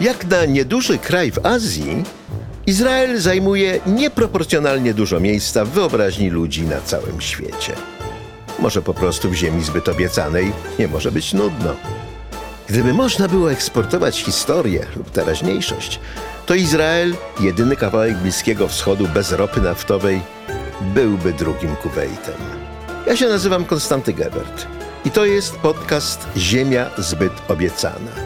Jak na nieduży kraj w Azji, Izrael zajmuje nieproporcjonalnie dużo miejsca w wyobraźni ludzi na całym świecie. Może po prostu w ziemi zbyt obiecanej nie może być nudno. Gdyby można było eksportować historię lub teraźniejszość, to Izrael, jedyny kawałek Bliskiego Wschodu bez ropy naftowej, byłby drugim Kuwejtem. Ja się nazywam Konstanty Gebert i to jest podcast Ziemia zbyt obiecana.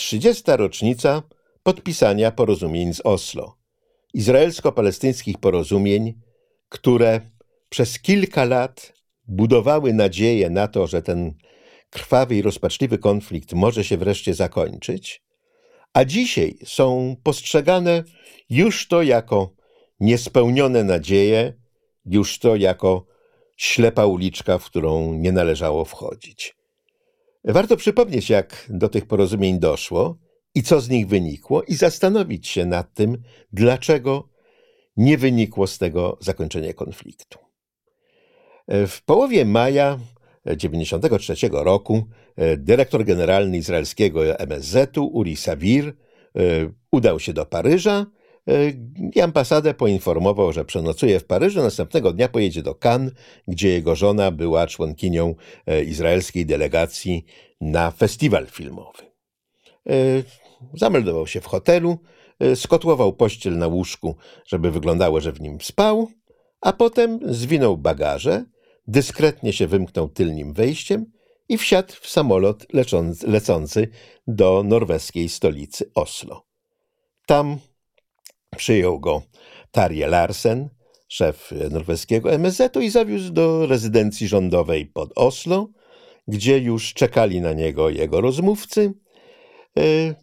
30. rocznica podpisania porozumień z Oslo, izraelsko-palestyńskich porozumień, które przez kilka lat budowały nadzieję na to, że ten krwawy i rozpaczliwy konflikt może się wreszcie zakończyć, a dzisiaj są postrzegane już to jako niespełnione nadzieje, już to jako ślepa uliczka, w którą nie należało wchodzić. Warto przypomnieć, jak do tych porozumień doszło i co z nich wynikło, i zastanowić się nad tym, dlaczego nie wynikło z tego zakończenie konfliktu. W połowie maja 1993 roku e, dyrektor generalny izraelskiego MSZ-u Uri Savir e, udał się do Paryża ambasadę poinformował, że przenocuje w Paryżu, następnego dnia pojedzie do Cannes, gdzie jego żona była członkinią izraelskiej delegacji na festiwal filmowy. Zameldował się w hotelu, skotłował pościel na łóżku, żeby wyglądało, że w nim spał, a potem zwinął bagaże, dyskretnie się wymknął tylnym wejściem i wsiadł w samolot lecący do norweskiej stolicy Oslo. Tam przyjął go Tarje Larsen, szef norweskiego MSZ-u i zawiózł do rezydencji rządowej pod Oslo, gdzie już czekali na niego jego rozmówcy. E,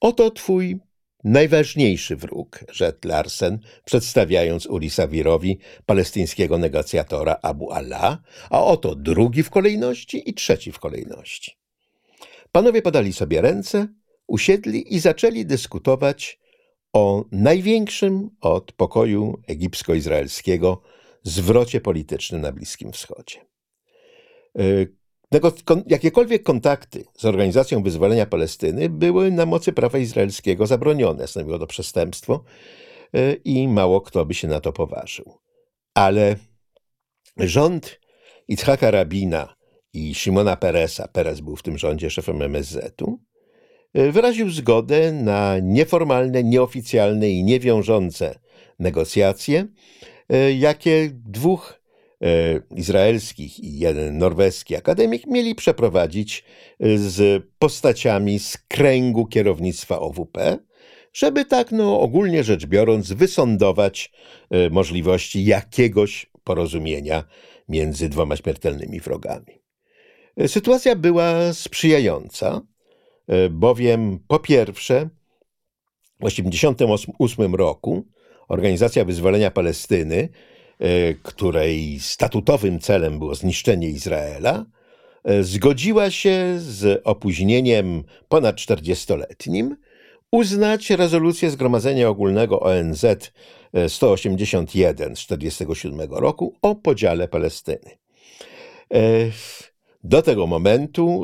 oto twój Najważniejszy wróg, rzekł Larsen, przedstawiając Uri Sawirowi palestyńskiego negocjatora Abu Allah, a oto drugi w kolejności i trzeci w kolejności. Panowie podali sobie ręce, usiedli i zaczęli dyskutować o największym od pokoju egipsko-izraelskiego zwrocie politycznym na Bliskim Wschodzie. Jakiekolwiek kontakty z Organizacją Wyzwolenia Palestyny były na mocy prawa izraelskiego zabronione. Stanowiło to przestępstwo e, i mało kto by się na to poważył. Ale rząd Itzhaka Rabina i Szymona Peresa, Perez był w tym rządzie szefem MSZ-u, e, wyraził zgodę na nieformalne, nieoficjalne i niewiążące negocjacje, e, jakie dwóch E, izraelskich i jeden norweski akademik mieli przeprowadzić e, z postaciami z kręgu kierownictwa OWP, żeby tak no, ogólnie rzecz biorąc wysądować e, możliwości jakiegoś porozumienia między dwoma śmiertelnymi wrogami. Sytuacja była sprzyjająca, bowiem po pierwsze w 1988 roku Organizacja Wyzwolenia Palestyny E, której statutowym celem było zniszczenie Izraela, e, zgodziła się z opóźnieniem ponad 40-letnim uznać rezolucję Zgromadzenia Ogólnego ONZ 181 z 1947 roku o podziale Palestyny. Do tego momentu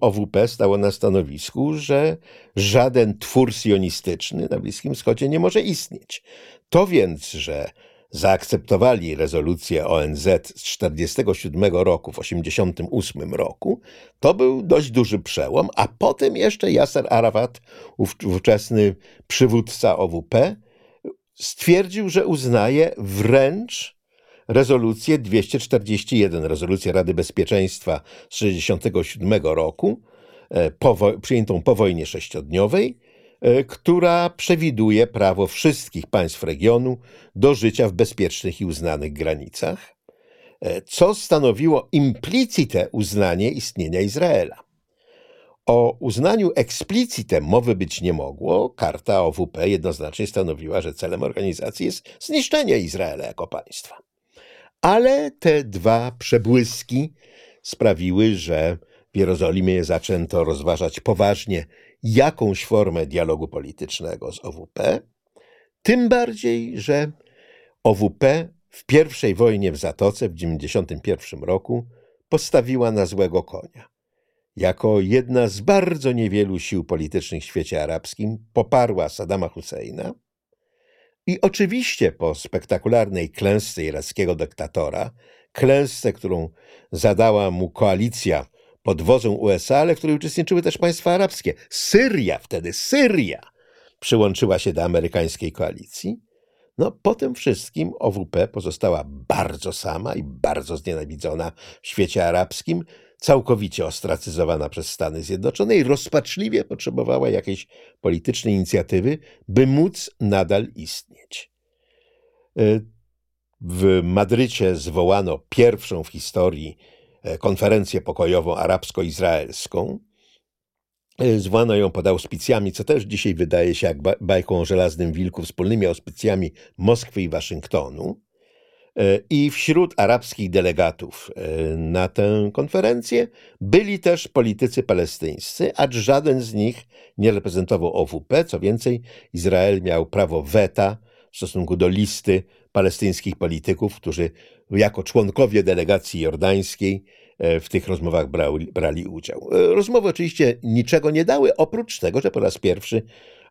OWP stało na stanowisku, że żaden twór sionistyczny na Bliskim Wschodzie nie może istnieć. To więc, że zaakceptowali rezolucję ONZ z 1947 roku w 1988 roku, to był dość duży przełom, a potem jeszcze Yasser Arafat, ówczesny przywódca OWP, stwierdził, że uznaje wręcz rezolucję 241, rezolucję Rady Bezpieczeństwa z 1967 roku, e, po, przyjętą po wojnie sześciodniowej, E, która przewiduje prawo wszystkich państw regionu do życia w bezpiecznych i uznanych granicach, e, co stanowiło implicite uznanie istnienia Izraela. O uznaniu eksplicitem mowy być nie mogło. Karta OWP jednoznacznie stanowiła, że celem organizacji jest zniszczenie Izraela jako państwa. Ale te dwa przebłyski sprawiły, że w Jerozolimie zaczęto rozważać poważnie jakąś formę dialogu politycznego z OWP, tym bardziej, że OWP w pierwszej wojnie w Zatoce w 1991 roku postawiła na złego konia. Jako jedna z bardzo niewielu sił politycznych w świecie arabskim poparła Saddama Husseina i oczywiście po spektakularnej klęsce irackiego dyktatora, klęsce, którą zadała mu koalicja pod wodzą USA, ale w której uczestniczyły też państwa arabskie. Syria wtedy, Syria przyłączyła się do amerykańskiej koalicji. No, po tym wszystkim OWP pozostała bardzo sama i bardzo znienawidzona w świecie arabskim, całkowicie ostracyzowana przez Stany Zjednoczone i rozpaczliwie potrzebowała jakiejś politycznej inicjatywy, by móc nadal istnieć. E, w Madrycie zwołano pierwszą w historii e, konferencję pokojową arabsko-izraelską. E, zwołano ją pod auspicjami, co też dzisiaj wydaje się jak bajką o żelaznym wilku, wspólnymi auspicjami Moskwy i Waszyngtonu. E, I wśród arabskich delegatów e, na tę konferencję byli też politycy palestyńscy, acz żaden z nich nie reprezentował OWP. Co więcej, Izrael miał prawo weta w stosunku do listy palestyńskich polityków, którzy jako członkowie delegacji jordańskiej e, w tych rozmowach brali, brali udział. Rozmowy oczywiście niczego nie dały, oprócz tego, że po raz pierwszy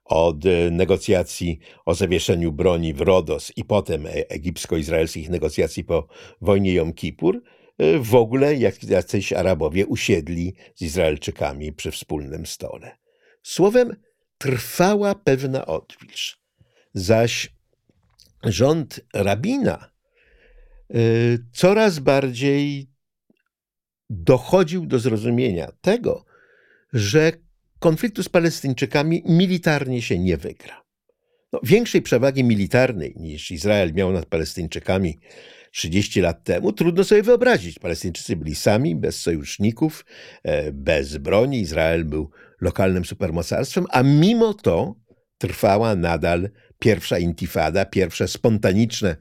od e, negocjacji o zawieszeniu broni w Rodos i potem e, egipsko-izraelskich negocjacji po wojnie Jom Kippur, e, w ogóle jacyś Arabowie usiedli z Izraelczykami przy wspólnym stole. Słowem, trwała pewna odwilż. Zaś rząd rabina coraz bardziej dochodził do zrozumienia tego, że konfliktu z Palestyńczykami militarnie się nie wygra. No, większej przewagi militarnej niż Izrael miał nad Palestyńczykami 30 lat temu trudno sobie wyobrazić. Palestyńczycy byli sami, bez sojuszników, e, bez broni. Izrael był lokalnym supermocarstwem, a mimo to trwała nadal pierwsza intifada, pierwsze spontaniczne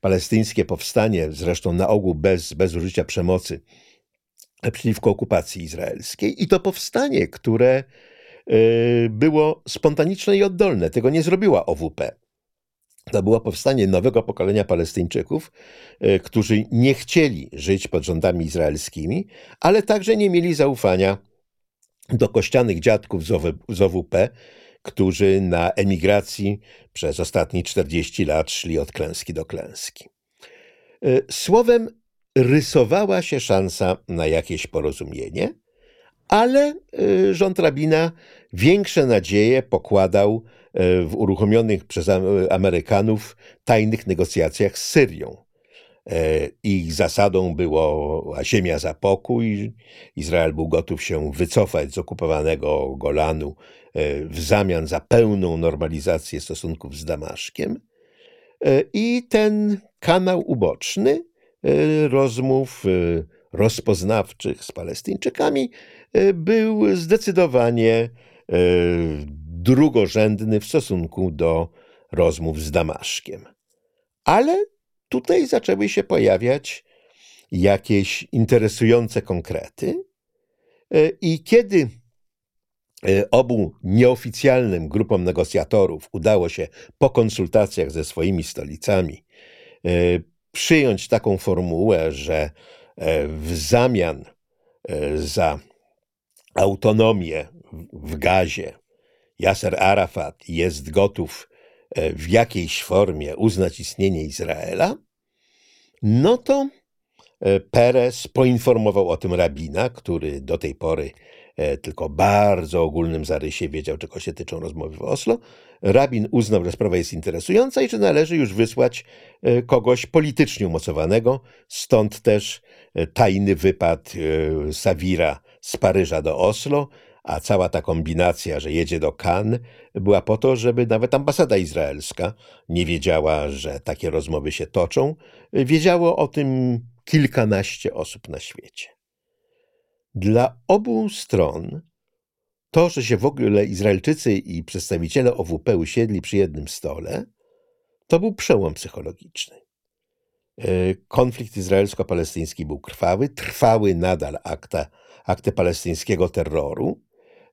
palestyńskie powstanie, zresztą na ogół bez, bez użycia przemocy przeciwko okupacji izraelskiej. I to powstanie, które e, było spontaniczne i oddolne, tego nie zrobiła OWP. To było powstanie nowego pokolenia Palestyńczyków, e, którzy nie chcieli żyć pod rządami izraelskimi, ale także nie mieli zaufania do kościanych dziadków z OWP, którzy na emigracji przez ostatnie 40 lat szli od klęski do klęski. E, słowem, rysowała się szansa na jakieś porozumienie, ale y, rząd rabina większe nadzieje pokładał y, w uruchomionych przez Amerykanów tajnych negocjacjach z Syrią. E, ich zasadą była ziemia za pokój. Izrael był gotów się wycofać z okupowanego Golanu e, w zamian za pełną normalizację stosunków z Damaszkiem. E, I ten kanał uboczny rozmów e, rozpoznawczych z Palestyńczykami e, był zdecydowanie drugorzędny w stosunku do rozmów z Damaszkiem. Ale tutaj zaczęły się pojawiać jakieś interesujące konkrety, i kiedy obu nieoficjalnym grupom negocjatorów udało się po konsultacjach ze swoimi stolicami przyjąć taką formułę, że e, w zamian e, za autonomię w gazie Yasser Arafat jest gotów e, w jakiejś formie uznać istnienie Izraela, no to Perez poinformował o tym rabina, który do tej pory tylko bardzo ogólnym zarysie wiedział, czego się tyczą rozmowy w Oslo. Rabin uznał, że sprawa jest interesująca i że należy już wysłać e, kogoś politycznie umocowanego, stąd też e, tajny wypad Sawira z Paryża do Oslo, a cała ta kombinacja, że jedzie do Cannes, była po to, żeby nawet ambasada izraelska nie wiedziała, że takie rozmowy się toczą. Wiedziało o tym kilkanaście osób na świecie. Dla obu stron to, że się w ogóle Izraelczycy i przedstawiciele OWP usiedli przy jednym stole, to był przełom psychologiczny. E, konflikt izraelsko-palestyński był krwawy, trwały nadal akta, akty palestyńskiego terroru.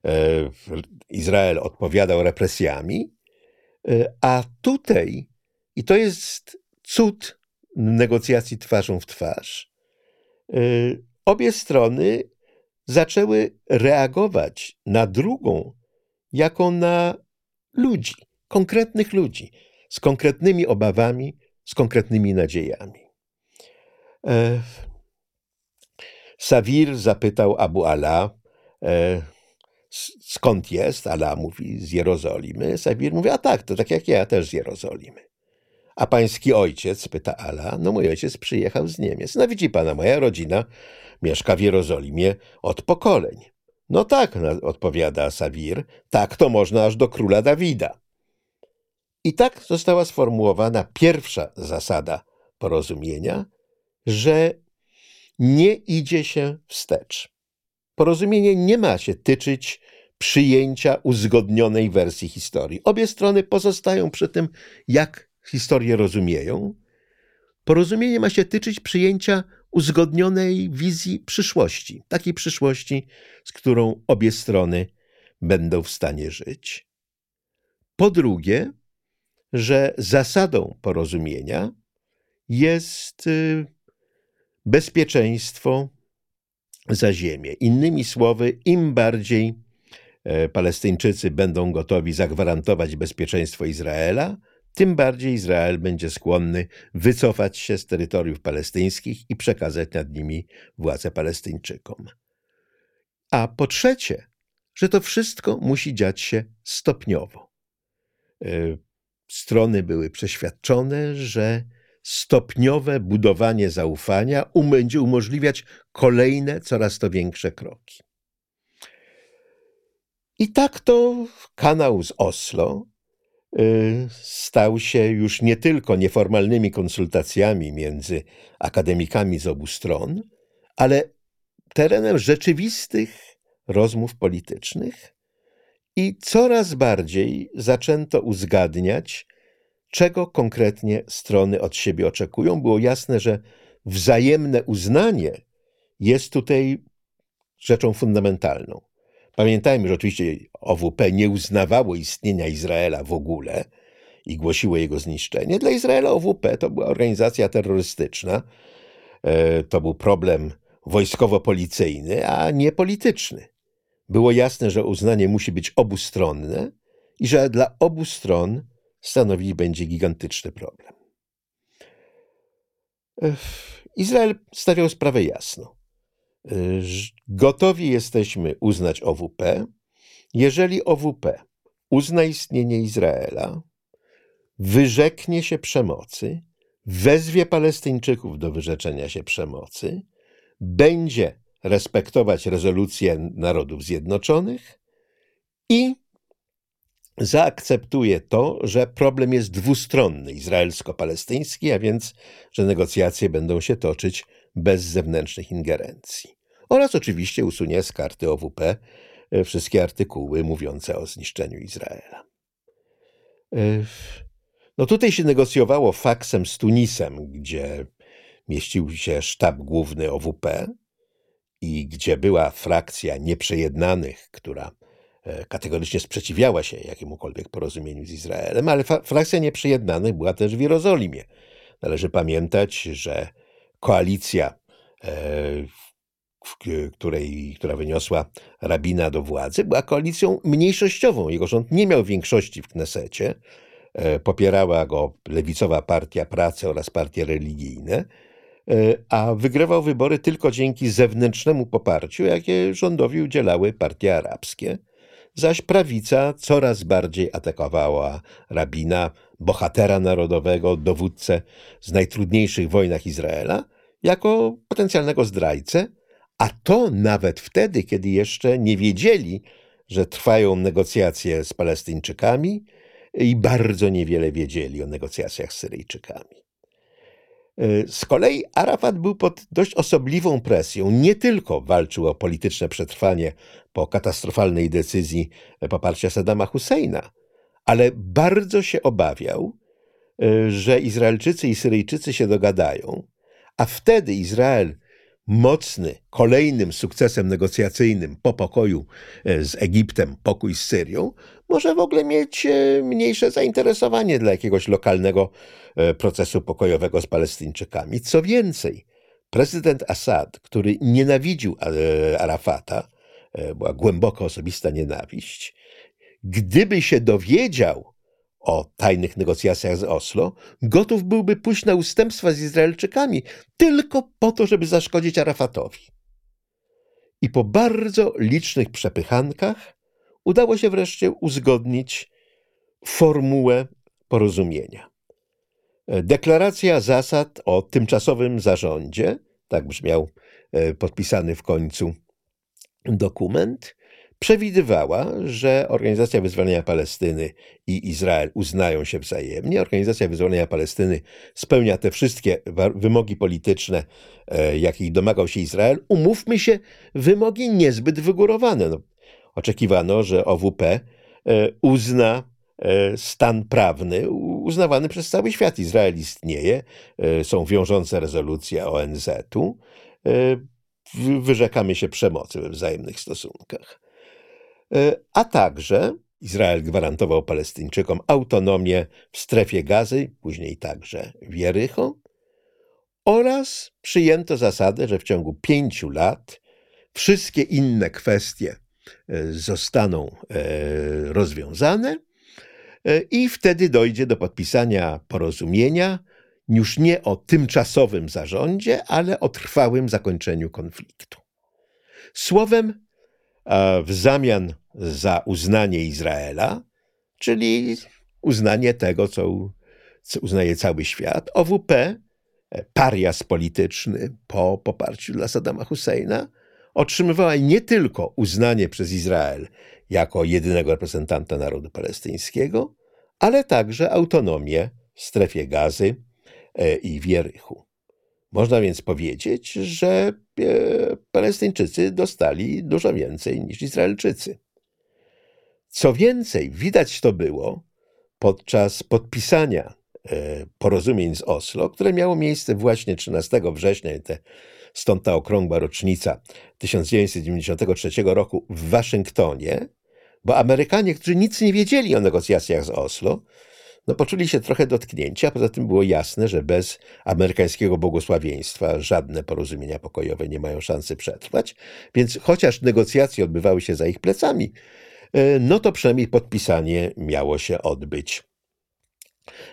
E, Izrael odpowiadał represjami, e, a tutaj, i to jest cud negocjacji twarzą w twarz, obie strony zaczęły reagować na drugą jako na ludzi, konkretnych ludzi, z konkretnymi obawami, z konkretnymi nadziejami. E, Sawir zapytał Abu Ala, e, skąd jest? Ala mówi, z Jerozolimy. Sawir mówi, a tak, to tak jak ja, też z Jerozolimy. A pański ojciec, pyta Ala, no mój ojciec przyjechał z Niemiec. No widzi pana, moja rodzina mieszka w Jerozolimie od pokoleń. No tak, odpowiada Sawir, tak to można aż do króla Dawida. I tak została sformułowana pierwsza zasada porozumienia, że nie idzie się wstecz. Porozumienie nie ma się tyczyć przyjęcia uzgodnionej wersji historii. Obie strony pozostają przy tym, jak historię rozumieją. Porozumienie ma się tyczyć przyjęcia uzgodnionej wizji przyszłości, takiej przyszłości, z którą obie strony będą w stanie żyć. Po drugie, że zasadą porozumienia jest y, bezpieczeństwo za ziemię. Innymi słowy, im bardziej e, Palestyńczycy będą gotowi zagwarantować bezpieczeństwo Izraela, tym bardziej Izrael będzie skłonny wycofać się z terytoriów palestyńskich i przekazać nad nimi władzę Palestyńczykom. A po trzecie, że to wszystko musi dziać się stopniowo. E, strony były przeświadczone, że stopniowe budowanie zaufania będzie umożliwiać kolejne, coraz to większe kroki. I tak to kanał z Oslo stał się już nie tylko nieformalnymi konsultacjami między akademikami z obu stron, ale terenem rzeczywistych rozmów politycznych i coraz bardziej zaczęto uzgadniać, czego konkretnie strony od siebie oczekują. Było jasne, że wzajemne uznanie jest tutaj rzeczą fundamentalną. Pamiętajmy, że oczywiście OWP nie uznawało istnienia Izraela w ogóle i głosiło jego zniszczenie. Dla Izraela OWP to była organizacja terrorystyczna, e, to był problem wojskowo-policyjny, a nie polityczny. Było jasne, że uznanie musi być obustronne i że dla obu stron stanowić będzie gigantyczny problem. Izrael stawiał sprawę jasno. Gotowi jesteśmy uznać OWP, jeżeli OWP uzna istnienie Izraela, wyrzeknie się przemocy, wezwie Palestyńczyków do wyrzeczenia się przemocy, będzie respektować rezolucję Narodów Zjednoczonych i zaakceptuje to, że problem jest dwustronny, izraelsko-palestyński, a więc, że negocjacje będą się toczyć bez zewnętrznych ingerencji. Oraz oczywiście usunie z karty OWP e, wszystkie artykuły mówiące o zniszczeniu Izraela. E, no tutaj się negocjowało faksem z Tunisem, gdzie mieścił się sztab główny OWP i gdzie była frakcja nieprzejednanych, która E, kategorycznie sprzeciwiała się jakiemukolwiek porozumieniu z Izraelem, ale frakcja nieprzyjednanych była też w Jerozolimie. Należy pamiętać, że koalicja, e, której, która wyniosła rabina do władzy, była koalicją mniejszościową. Jego rząd nie miał większości w Knesecie. E, popierała go lewicowa partia pracy oraz partie religijne, a wygrywał wybory tylko dzięki zewnętrznemu poparciu, jakie rządowi udzielały partie arabskie zaś prawica coraz bardziej atakowała rabina, bohatera narodowego, dowódcę z najtrudniejszych wojnach Izraela, jako potencjalnego zdrajcę, a to nawet wtedy, kiedy jeszcze nie wiedzieli, że trwają negocjacje z Palestyńczykami i bardzo niewiele wiedzieli o negocjacjach z Syryjczykami. Z kolei Arafat był pod dość osobliwą presją. Nie tylko walczył o polityczne przetrwanie po katastrofalnej decyzji poparcia Saddama Husseina, ale bardzo się obawiał, że Izraelczycy i Syryjczycy się dogadają, a wtedy Izrael mocny kolejnym sukcesem negocjacyjnym po pokoju e, z Egiptem, pokój z Syrią, może w ogóle mieć e, mniejsze zainteresowanie dla jakiegoś lokalnego e, procesu pokojowego z Palestyńczykami. Co więcej, prezydent Assad, który nienawidził Arafata, była głęboka osobista nienawiść, gdyby się dowiedział, o tajnych negocjacjach z Oslo, gotów byłby pójść na ustępstwa z Izraelczykami tylko po to, żeby zaszkodzić Arafatowi. I po bardzo licznych przepychankach udało się wreszcie uzgodnić formułę porozumienia. Deklaracja zasad o tymczasowym zarządzie, tak brzmiał e, podpisany w końcu dokument, przewidywała, że Organizacja Wyzwolenia Palestyny i Izrael uznają się wzajemnie. Organizacja Wyzwolenia Palestyny spełnia te wszystkie wymogi polityczne, e, jakich domagał się Izrael. Umówmy się, wymogi niezbyt wygórowane. No, oczekiwano, że OWP e, uzna e, stan prawny uznawany przez cały świat. Izrael istnieje, są wiążące rezolucje ONZ-u. Wyrzekamy się przemocy we wzajemnych stosunkach. E, a także Izrael gwarantował Palestyńczykom autonomię w strefie gazy, później także w Jericho, oraz przyjęto zasadę, że w ciągu pięciu lat wszystkie inne kwestie e, zostaną e, rozwiązane i wtedy dojdzie do podpisania porozumienia już nie o tymczasowym zarządzie, ale o trwałym zakończeniu konfliktu. Słowem, w zamian za uznanie Izraela, czyli uznanie tego, co, uznaje cały świat. OWP, e, parias polityczny po poparciu dla Saddama Husseina, otrzymywała nie tylko uznanie przez Izrael jako jedynego reprezentanta narodu palestyńskiego, ale także autonomię w strefie gazy e, i w Jerychu. Można więc powiedzieć, że Palestyńczycy dostali dużo więcej niż Izraelczycy. Co więcej, widać to było podczas podpisania e, porozumień z Oslo, które miało miejsce właśnie 13 września, te, stąd ta okrągła rocznica 1993 roku w Waszyngtonie, bo Amerykanie, którzy nic nie wiedzieli o negocjacjach z Oslo, no poczuli się trochę dotknięci, a poza tym było jasne, że bez amerykańskiego błogosławieństwa żadne porozumienia pokojowe nie mają szansy przetrwać, więc chociaż negocjacje odbywały się za ich plecami, E, no to przynajmniej podpisanie miało się odbyć.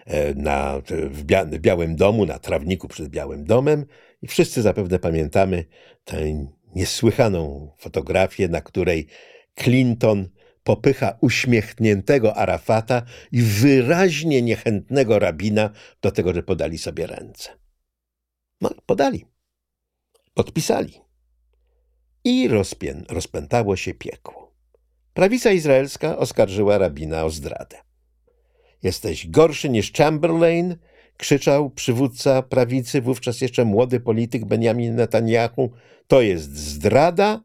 E, na, w, Bia w Białym Domu, na trawniku przed Białym Domem i wszyscy zapewne pamiętamy tę niesłychaną fotografię, na której Clinton popycha uśmiechniętego Arafata i wyraźnie niechętnego rabina do tego, że podali sobie ręce. No, podali. Podpisali. I rozpię rozpętało się piekło. Prawica izraelska oskarżyła rabina o zdradę. Jesteś gorszy niż Chamberlain, krzyczał przywódca prawicy, wówczas jeszcze młody polityk Benjamin Netanyahu. To jest zdrada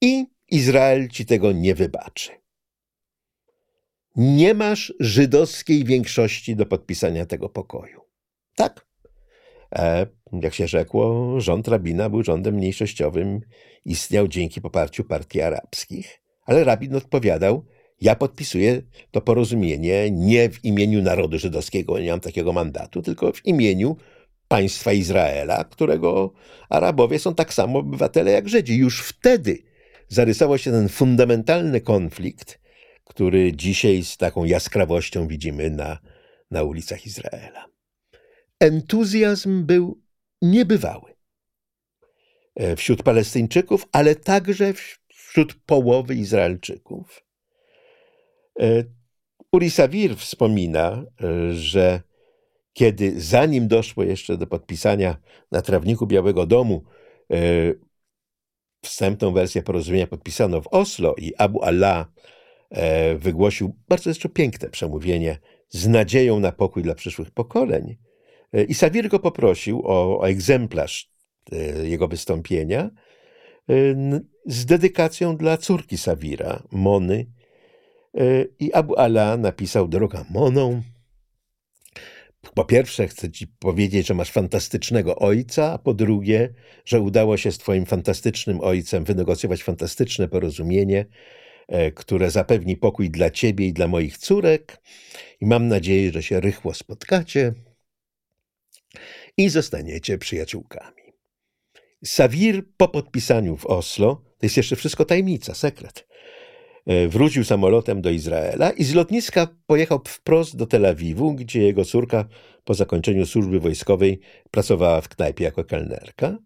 i Izrael ci tego nie wybaczy. Nie masz żydowskiej większości do podpisania tego pokoju. Tak? E, jak się rzekło, rząd rabina był rządem mniejszościowym, istniał dzięki poparciu partii arabskich. Ale rabin odpowiadał, ja podpisuję to porozumienie nie w imieniu narodu żydowskiego, nie mam takiego mandatu, tylko w imieniu państwa Izraela, którego Arabowie są tak samo obywatele jak Żydzi. Już wtedy zarysował się ten fundamentalny konflikt, który dzisiaj z taką jaskrawością widzimy na, na ulicach Izraela. Entuzjazm był niebywały e, wśród Palestyńczyków, ale także wśród połowy Izraelczyków. E, Uri Savir wspomina, e, że kiedy zanim doszło jeszcze do podpisania na trawniku Białego Domu, wstępną wersję porozumienia podpisano w Oslo i Abu Allah wygłosił bardzo jeszcze piękne przemówienie z nadzieją na pokój dla przyszłych pokoleń, I Sawir go poprosił o, o egzemplarz jego wystąpienia z dedykacją dla córki Sawira, Mony. I Abu Ala napisał, droga Moną, po pierwsze, chcę ci powiedzieć, że masz fantastycznego ojca, a po drugie, że udało się z twoim fantastycznym ojcem wynegocjować fantastyczne porozumienie, e, które zapewni pokój dla ciebie i dla moich córek. I mam nadzieję, że się rychło spotkacie i zostaniecie przyjaciółkami. Sawir po podpisaniu w Oslo, to jest jeszcze wszystko tajemnica, sekret, wrócił samolotem do Izraela i z lotniska pojechał wprost do Tel Awiwu, gdzie jego córka po zakończeniu służby wojskowej pracowała w knajpie jako kelnerka.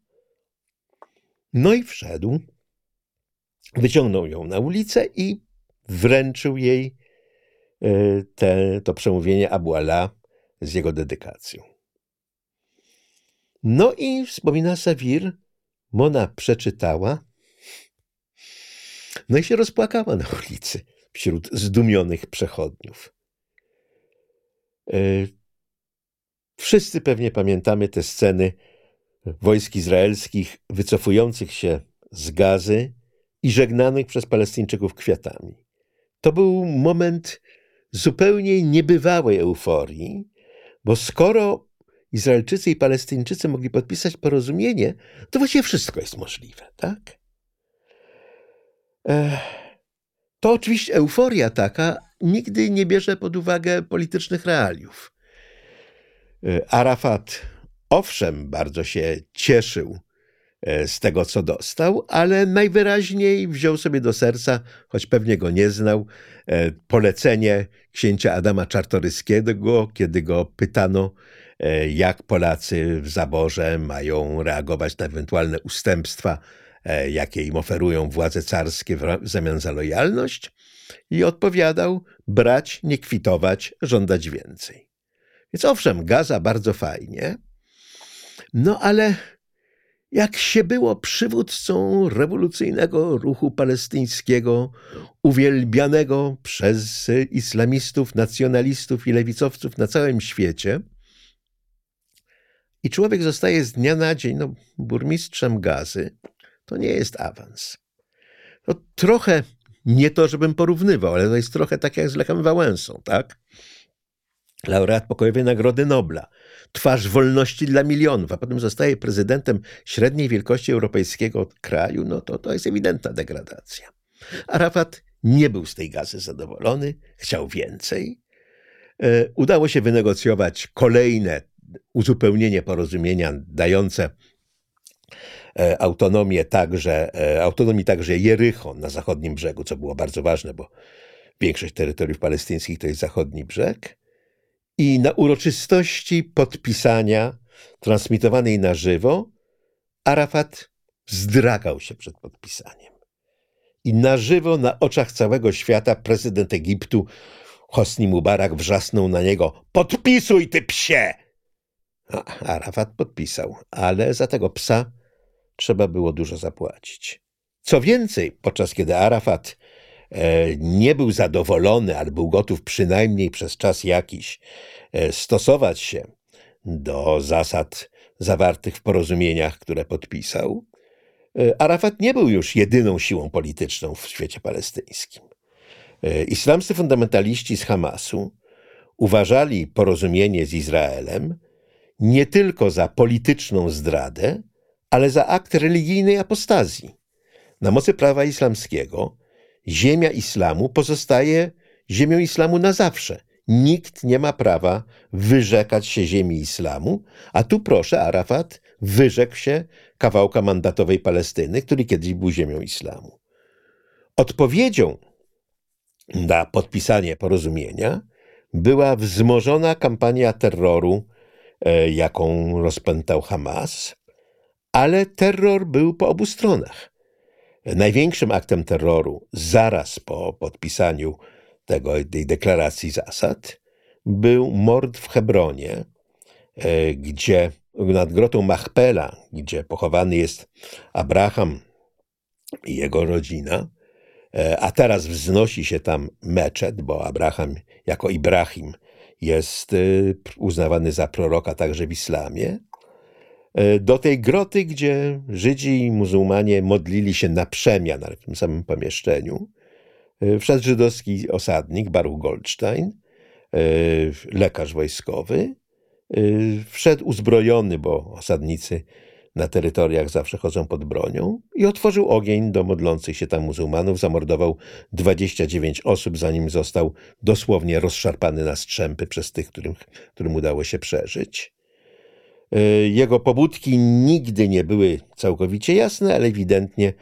No i wszedł, wyciągnął ją na ulicę i wręczył jej e, te, to przemówienie Abu Ala z jego dedykacją. No i wspomina Sawir, Mona przeczytała no i się rozpłakała na ulicy wśród zdumionych przechodniów. E, wszyscy pewnie pamiętamy te sceny wojsk izraelskich wycofujących się z gazy i żegnanych przez Palestyńczyków kwiatami. To był moment zupełnie niebywałej euforii, bo skoro Izraelczycy i Palestyńczycy mogli podpisać porozumienie, to właściwie wszystko jest możliwe, tak? To oczywiście euforia taka nigdy nie bierze pod uwagę politycznych realiów. E, Arafat owszem bardzo się cieszył e, z tego, co dostał, ale najwyraźniej wziął sobie do serca, choć pewnie go nie znał, e, polecenie księcia Adama Czartoryskiego, kiedy go pytano, jak Polacy w zaborze mają reagować na ewentualne ustępstwa jakie im oferują władze carskie w zamian za lojalność, i odpowiadał: brać, nie kwitować, żądać więcej. Więc owszem, Gaza bardzo fajnie, no ale jak się było przywódcą rewolucyjnego ruchu palestyńskiego, uwielbianego przez islamistów, nacjonalistów i lewicowców na całym świecie, i człowiek zostaje z dnia na dzień no, burmistrzem Gazy, to nie jest awans. To trochę, nie to, żebym porównywał, ale to jest trochę tak jak z Lechem Wałęsą, tak? Laureat pokojowej Nagrody Nobla, twarz wolności dla milionów, a potem zostaje prezydentem średniej wielkości europejskiego kraju, no to to jest ewidentna degradacja. Arafat nie był z tej gazy zadowolony, chciał więcej. E, udało się wynegocjować kolejne uzupełnienie porozumienia dające autonomię także, e, autonomii także Jericho na zachodnim brzegu, co było bardzo ważne, bo większość terytoriów palestyńskich to jest zachodni brzeg. I na uroczystości podpisania transmitowanej na żywo Arafat zdragał się przed podpisaniem. I na żywo, na oczach całego świata, prezydent Egiptu Hosni Mubarak wrzasnął na niego: Podpisuj, ty psie! A Arafat podpisał, ale za tego psa trzeba było dużo zapłacić. Co więcej, podczas kiedy Arafat e, nie był zadowolony, ale był gotów przynajmniej przez czas jakiś e, stosować się do zasad zawartych w porozumieniach, które podpisał, e, Arafat nie był już jedyną siłą polityczną w świecie palestyńskim. Islamscy fundamentaliści z Hamasu uważali porozumienie z Izraelem nie tylko za polityczną zdradę, ale za akt religijnej apostazji. Na mocy prawa islamskiego ziemia islamu pozostaje ziemią islamu na zawsze. Nikt nie ma prawa wyrzekać się ziemi islamu, a tu proszę, Arafat wyrzekł się kawałka mandatowej Palestyny, który kiedyś był ziemią islamu. Odpowiedzią na podpisanie porozumienia była wzmożona kampania terroru, e, jaką rozpętał Hamas, ale terror był po obu stronach. Największym aktem terroru zaraz po podpisaniu tego, tej deklaracji zasad był mord w Hebronie, e, gdzie nad grotą Machpela, gdzie pochowany jest Abraham i jego rodzina, e, a teraz wznosi się tam meczet, bo Abraham jako Ibrahim jest y, uznawany za proroka także w islamie. Y, do tej groty, gdzie Żydzi i muzułmanie modlili się na przemian, w tym samym pomieszczeniu, y, wszedł żydowski osadnik Baruch Goldstein, lekarz wojskowy. Wszedł uzbrojony, bo osadnicy na terytoriach zawsze chodzą pod bronią i otworzył ogień do modlących się tam muzułmanów. Zamordował 29 osób, zanim został dosłownie rozszarpany na strzępy przez tych, którym, którym udało się przeżyć. E, jego pobudki nigdy nie były całkowicie jasne, ale ewidentnie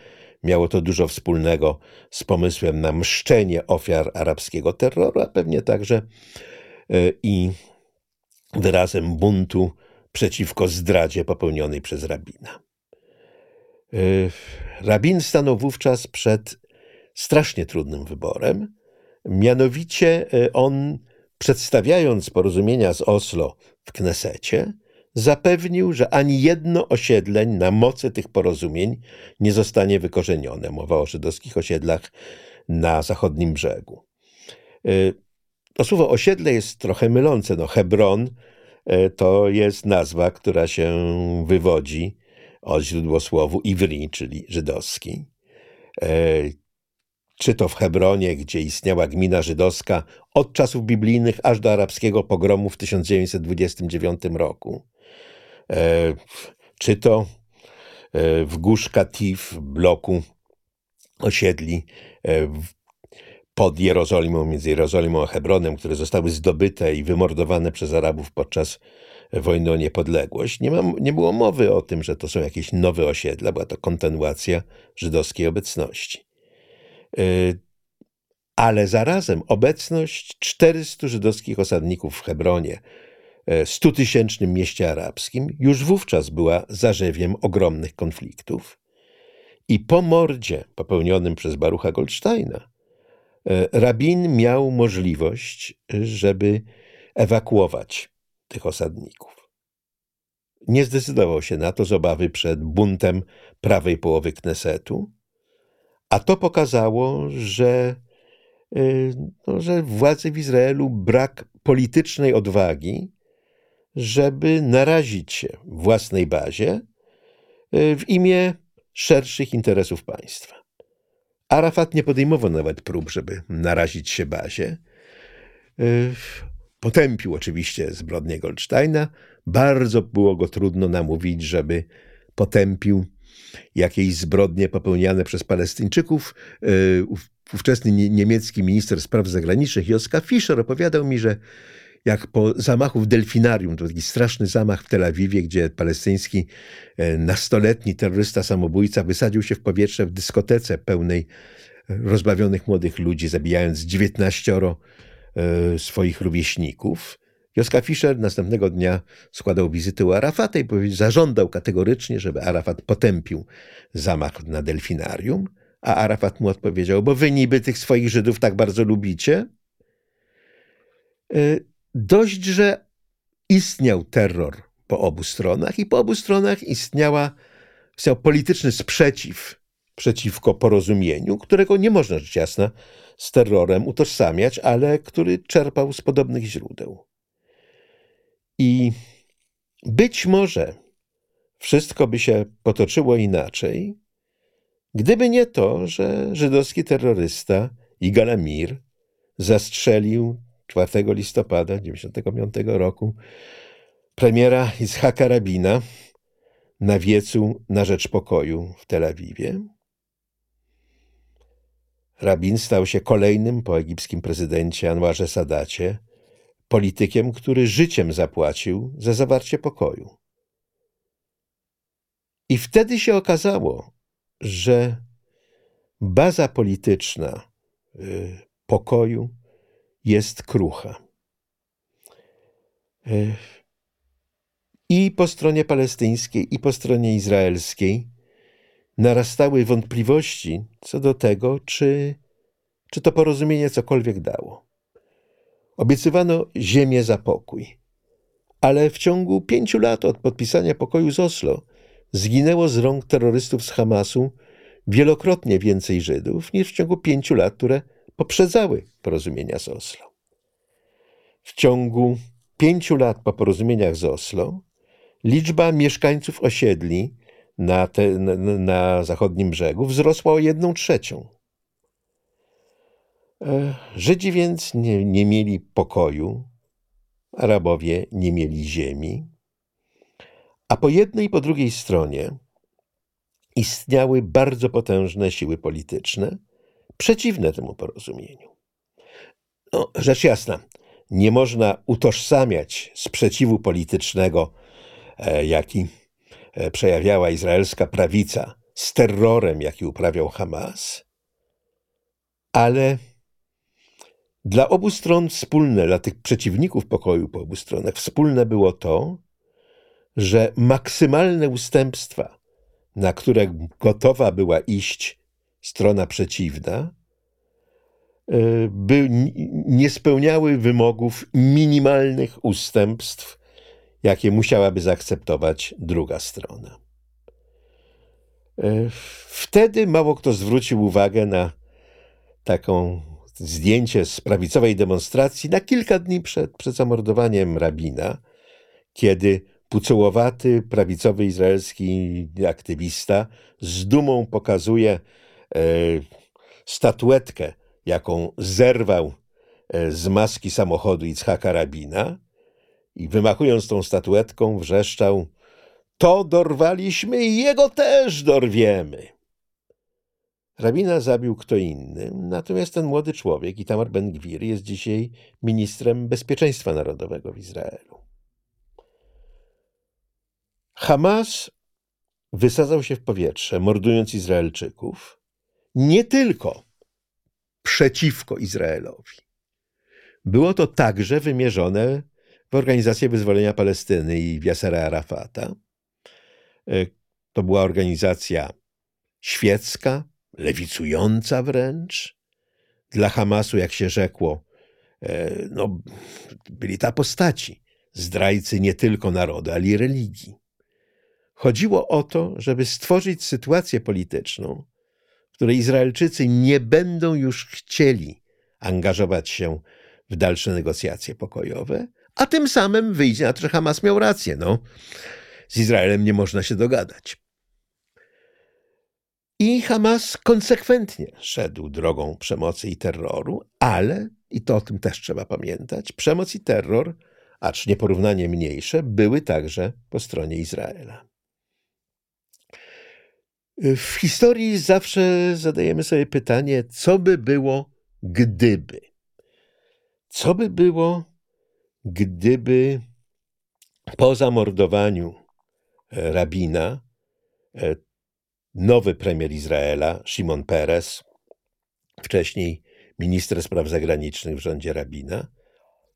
miało to dużo wspólnego z pomysłem na mszczenie ofiar arabskiego terroru, a pewnie także e, i wyrazem buntu przeciwko zdradzie popełnionej przez rabina. E, rabin stanął wówczas przed strasznie trudnym wyborem. Mianowicie on, przedstawiając porozumienia z Oslo w Knesecie, zapewnił, że ani jedno osiedleń na mocy tych porozumień nie zostanie wykorzenione. Mowa o żydowskich osiedlach na zachodnim brzegu. E, to słowo osiedle jest trochę mylące. No, Hebron E, to jest nazwa, która się wywodzi od źródłosłowu Iwri, czyli żydowski. E, czy to w Hebronie, gdzie istniała gmina żydowska od czasów biblijnych aż do arabskiego pogromu w 1929 roku. E, czy to w Gusz Katif, bloku osiedli pod Jerozolimą, między Jerozolimą a Hebronem, które zostały zdobyte i wymordowane przez Arabów podczas wojny o niepodległość. Nie, nie było mowy o tym, że to są jakieś nowe osiedla, była to kontynuacja żydowskiej obecności. Ale zarazem obecność 400 żydowskich osadników w Hebronie, 100-tysięcznym y, mieście arabskim, już wówczas była zarzewiem ogromnych konfliktów. I po mordzie popełnionym przez Barucha Goldsteina, E, rabin miał możliwość, żeby ewakuować tych osadników. Nie zdecydował się na to z obawy przed buntem prawej połowy Knesetu, a to pokazało, że, e, no, że władzy w Izraelu brak politycznej odwagi, żeby narazić się własnej bazie e, w imię szerszych interesów państwa. Arafat nie podejmował nawet prób, żeby narazić się bazie. Y, potępił oczywiście zbrodnię Goldsteina. Bardzo było go trudno namówić, żeby potępił jakieś zbrodnie popełniane przez Palestyńczyków. Y, ówczesny niemiecki minister spraw zagranicznych Joska Fischer opowiadał mi, że jak po zamachu w Delfinarium, to taki straszny zamach w Tel Awiwie, gdzie palestyński e, nastoletni terrorysta samobójca wysadził się w powietrze w dyskotece pełnej e, rozbawionych młodych ludzi, zabijając 19 e, swoich rówieśników. Joska Fischer następnego dnia składał wizytę u Arafata i zażądał kategorycznie, żeby Arafat potępił zamach na delfinarium, a Arafat mu odpowiedział, bo wy niby tych swoich Żydów tak bardzo lubicie. Dość, że istniał terror po obu stronach i po obu stronach istniała, istniał polityczny sprzeciw przeciwko porozumieniu, którego nie można rzecz jasna z terrorem utożsamiać, ale który czerpał z podobnych źródeł. I być może wszystko by się potoczyło inaczej, gdyby nie to, że żydowski terrorysta Igal Amir zastrzelił 4 listopada 1995 roku premiera Itzhaka Rabina na wiecu na rzecz pokoju w Tel Awiwie. Rabin stał się kolejnym po egipskim prezydencie Anwarze Sadacie politykiem, który życiem zapłacił za zawarcie pokoju. I wtedy się okazało, że baza polityczna y, pokoju jest krucha. I po stronie palestyńskiej, i po stronie izraelskiej narastały wątpliwości co do tego, czy, czy to porozumienie cokolwiek dało. Obiecywano ziemię za pokój, ale w ciągu pięciu lat od podpisania pokoju z Oslo zginęło z rąk terrorystów z Hamasu wielokrotnie więcej Żydów niż w ciągu pięciu lat, które poprzedzały porozumienia z Oslo. w ciągu pięciu lat po porozumieniach z Oslo liczba mieszkańców osiedli na, te, na, na zachodnim brzegu wzrosła o jedną trzecią. E, Żydzi więc nie, nie mieli pokoju, Arabowie nie mieli ziemi, a po jednej i po drugiej stronie istniały bardzo potężne siły polityczne przeciwne temu porozumieniu. No, rzecz jasna, nie można utożsamiać sprzeciwu politycznego, e, jaki e, przejawiała izraelska prawica, z terrorem, jaki uprawiał Hamas, ale dla obu stron wspólne, dla tych przeciwników pokoju po obu stronach, wspólne było to, że maksymalne ustępstwa, na które gotowa była iść strona przeciwna, e, by, nie spełniały wymogów minimalnych ustępstw, jakie musiałaby zaakceptować druga strona. E, wtedy mało kto zwrócił uwagę na taką zdjęcie z prawicowej demonstracji na kilka dni przed, przed zamordowaniem rabina, kiedy pucołowaty, prawicowy izraelski aktywista z dumą pokazuje statuetkę, jaką zerwał e, z maski samochodu Itzhaka Rabina i wymachując tą statuetką wrzeszczał to dorwaliśmy i jego też dorwiemy. Rabina zabił kto inny, natomiast ten młody człowiek, Itamar Ben-Gwir, jest dzisiaj ministrem bezpieczeństwa narodowego w Izraelu. Hamas wysadzał się w powietrze, mordując Izraelczyków, nie tylko przeciwko Izraelowi. Było to także wymierzone w Organizację Wyzwolenia Palestyny i Yasera Arafata. E, to była organizacja świecka, lewicująca wręcz. Dla Hamasu, jak się rzekło, e, no, byli ta postaci, zdrajcy nie tylko narodu, ale i religii. Chodziło o to, żeby stworzyć sytuację polityczną, w której Izraelczycy nie będą już chcieli angażować się w dalsze negocjacje pokojowe, a tym samym wyjdzie na to, że Hamas miał rację. No, z Izraelem nie można się dogadać. I Hamas konsekwentnie szedł drogą przemocy i terroru, ale, i to o tym też trzeba pamiętać, przemoc i terror, acz nieporównanie mniejsze, były także po stronie Izraela. W historii zawsze zadajemy sobie pytanie, co by było, gdyby. Co by było, gdyby po zamordowaniu e, rabina e, nowy premier Izraela, Shimon Peres, wcześniej minister spraw zagranicznych w rządzie rabina,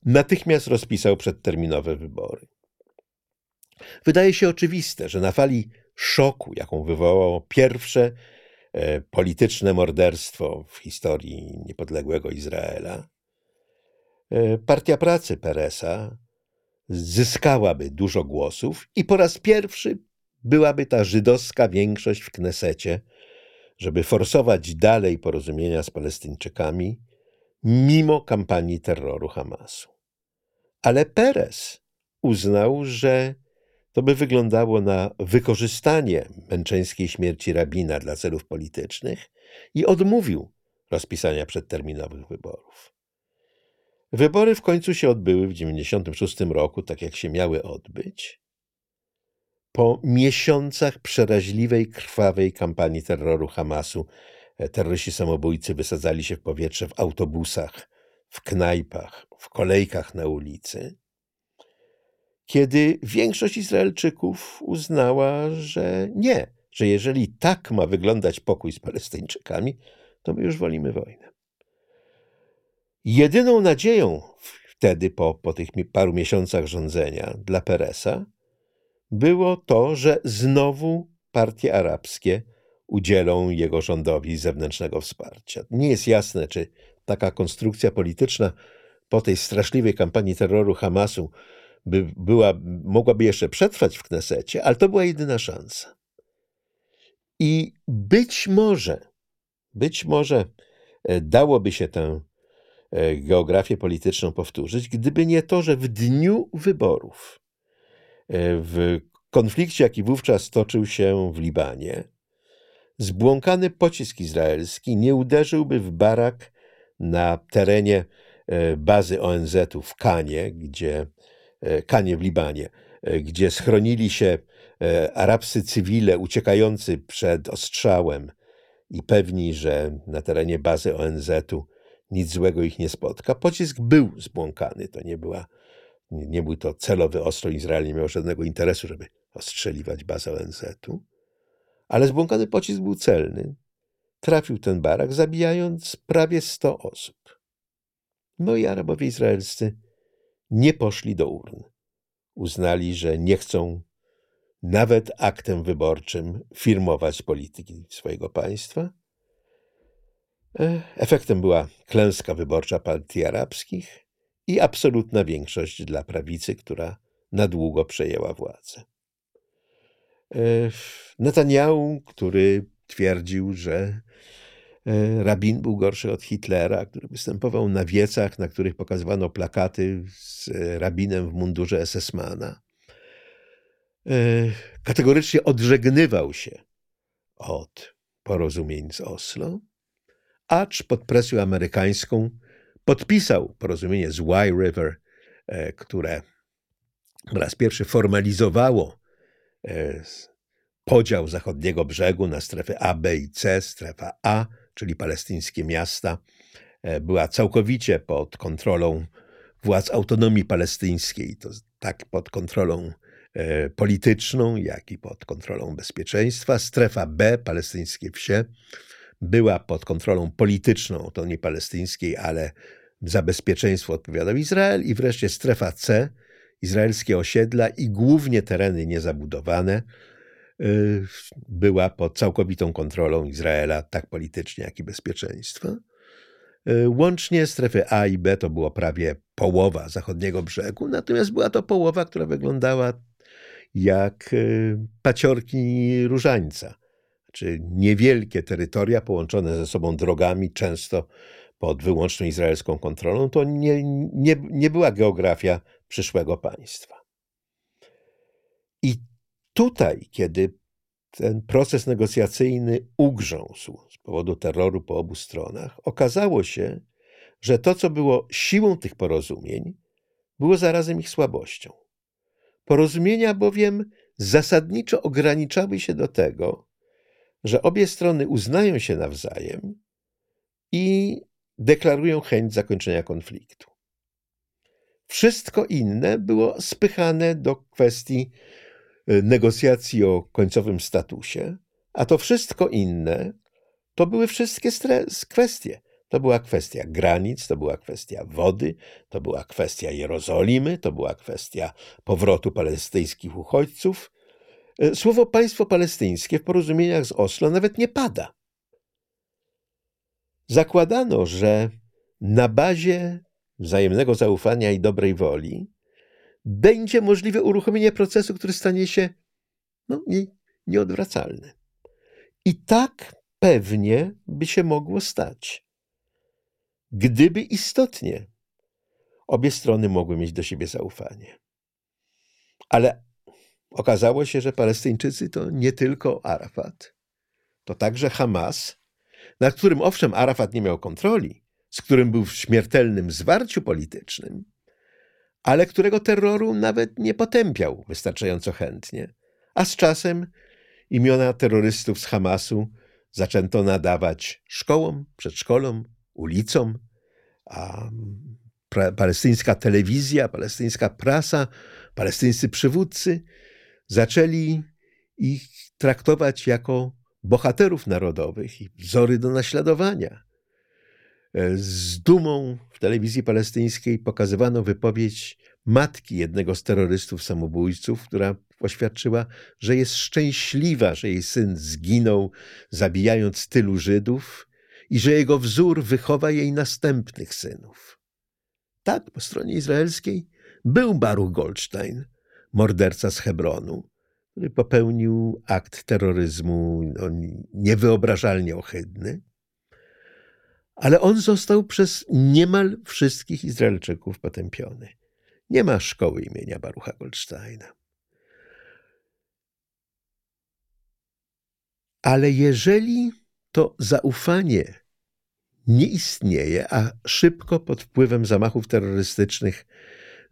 natychmiast rozpisał przedterminowe wybory. Wydaje się oczywiste, że na fali szoku, jaką wywołało pierwsze e, polityczne morderstwo w historii niepodległego Izraela, e, Partia Pracy Peresa zyskałaby dużo głosów i po raz pierwszy byłaby ta żydowska większość w Knesecie, żeby forsować dalej porozumienia z Palestyńczykami, mimo kampanii terroru Hamasu. Ale Perez uznał, że to by wyglądało na wykorzystanie męczeńskiej śmierci rabina dla celów politycznych i odmówił rozpisania przedterminowych wyborów. Wybory w końcu się odbyły w 1996 roku, tak jak się miały odbyć, po miesiącach przeraźliwej, krwawej kampanii terroru Hamasu. E, terroryści samobójcy wysadzali się w powietrze w autobusach, w knajpach, w kolejkach na ulicy kiedy większość Izraelczyków uznała, że nie, że jeżeli tak ma wyglądać pokój z Palestyńczykami, to my już wolimy wojnę. Jedyną nadzieją wtedy, po, po tych paru miesiącach rządzenia dla Peresa, było to, że znowu partie arabskie udzielą jego rządowi zewnętrznego wsparcia. Nie jest jasne, czy taka konstrukcja polityczna po tej straszliwej kampanii terroru Hamasu by była, mogłaby jeszcze przetrwać w Knesecie, ale to była jedyna szansa. I być może, być może e, dałoby się tę e, geografię polityczną powtórzyć, gdyby nie to, że w dniu wyborów, e, w konflikcie, jaki wówczas toczył się w Libanie, zbłąkany pocisk izraelski nie uderzyłby w barak na terenie bazy ONZ-u w Kanie, gdzie, Kanie w Libanie, gdzie schronili się arabscy cywile uciekający przed ostrzałem i pewni, że na terenie bazy ONZ-u nic złego ich nie spotka. Pocisk był zbłąkany, to nie, była, nie był to celowy ostro. Izrael nie miał żadnego interesu, żeby ostrzeliwać bazę ONZ-u, ale zbłąkany pocisk był celny. Trafił ten barak, zabijając prawie 100 osób. No i Arabowie izraelscy nie poszli do urn. Uznali, że nie chcą nawet aktem wyborczym firmować polityki swojego państwa. E, efektem była klęska wyborcza partii arabskich i absolutna większość dla prawicy, która na długo przejęła władzę. E, Netanyahu, który twierdził, że rabin był gorszy od Hitlera, który występował na wiecach, na których pokazywano plakaty z rabinem w mundurze SS-mana, kategorycznie odżegnywał się od porozumień z Oslo acz pod presją amerykańską podpisał porozumienie z Y River, e, które po raz pierwszy formalizowało e, podział zachodniego brzegu na strefy A, B i C. Strefa A, czyli palestyńskie miasta, e, była całkowicie pod kontrolą władz autonomii palestyńskiej, to tak pod kontrolą polityczną, jak i pod kontrolą bezpieczeństwa. Strefa B, palestyńskie wsie, była pod kontrolą polityczną nie palestyńskiej, ale za bezpieczeństwo odpowiadał Izrael i wreszcie strefa C, izraelskie osiedla i głównie tereny niezabudowane była pod całkowitą kontrolą Izraela, tak politycznie, jak i bezpieczeństwa. Y, łącznie strefy A i B to było prawie połowa zachodniego brzegu, natomiast była to połowa, która wyglądała jak y, paciorki różańca czy niewielkie terytoria połączone ze sobą drogami, często pod wyłączną izraelską kontrolą, to nie, nie, nie była geografia przyszłego państwa. Tutaj, kiedy ten proces negocjacyjny ugrzązł z powodu terroru po obu stronach, okazało się, że to, co było siłą tych porozumień, było zarazem ich słabością. Porozumienia bowiem zasadniczo ograniczały się do tego, że obie strony uznają się nawzajem i deklarują chęć zakończenia konfliktu. Wszystko inne było spychane do kwestii negocjacji o końcowym statusie, a to wszystko inne to były wszystkie kwestie. To była kwestia granic, to była kwestia wody, to była kwestia Jerozolimy, to była kwestia powrotu palestyńskich uchodźców, E, słowo państwo palestyńskie w porozumieniach z Oslo nawet nie pada. Zakładano, że na bazie wzajemnego zaufania i dobrej woli będzie możliwe uruchomienie procesu, który stanie się no, nie, nieodwracalny. I tak pewnie by się mogło stać, gdyby istotnie obie strony mogły mieć do siebie zaufanie. Ale Okazało się, że Palestyńczycy to nie tylko Arafat, to także Hamas, nad którym owszem Arafat nie miał kontroli, z którym był w śmiertelnym zwarciu politycznym, ale którego terroru nawet nie potępiał wystarczająco chętnie. A z czasem imiona terrorystów z Hamasu zaczęto nadawać szkołom, przedszkolom, ulicom, a palestyńska telewizja, palestyńska prasa, palestyńscy przywódcy zaczęli ich traktować jako bohaterów narodowych i wzory do naśladowania. E, z dumą w telewizji palestyńskiej pokazywano wypowiedź matki jednego z terrorystów samobójców, która oświadczyła, że jest szczęśliwa, że jej syn zginął, zabijając tylu Żydów i że jego wzór wychowa jej następnych synów. Tak, po stronie izraelskiej był Baruch Goldstein, morderca z Hebronu, który popełnił akt terroryzmu no, niewyobrażalnie ohydny. Ale on został przez niemal wszystkich Izraelczyków potępiony. Nie ma szkoły imienia Barucha Goldsteina. Ale jeżeli to zaufanie nie istnieje, a szybko pod wpływem zamachów terrorystycznych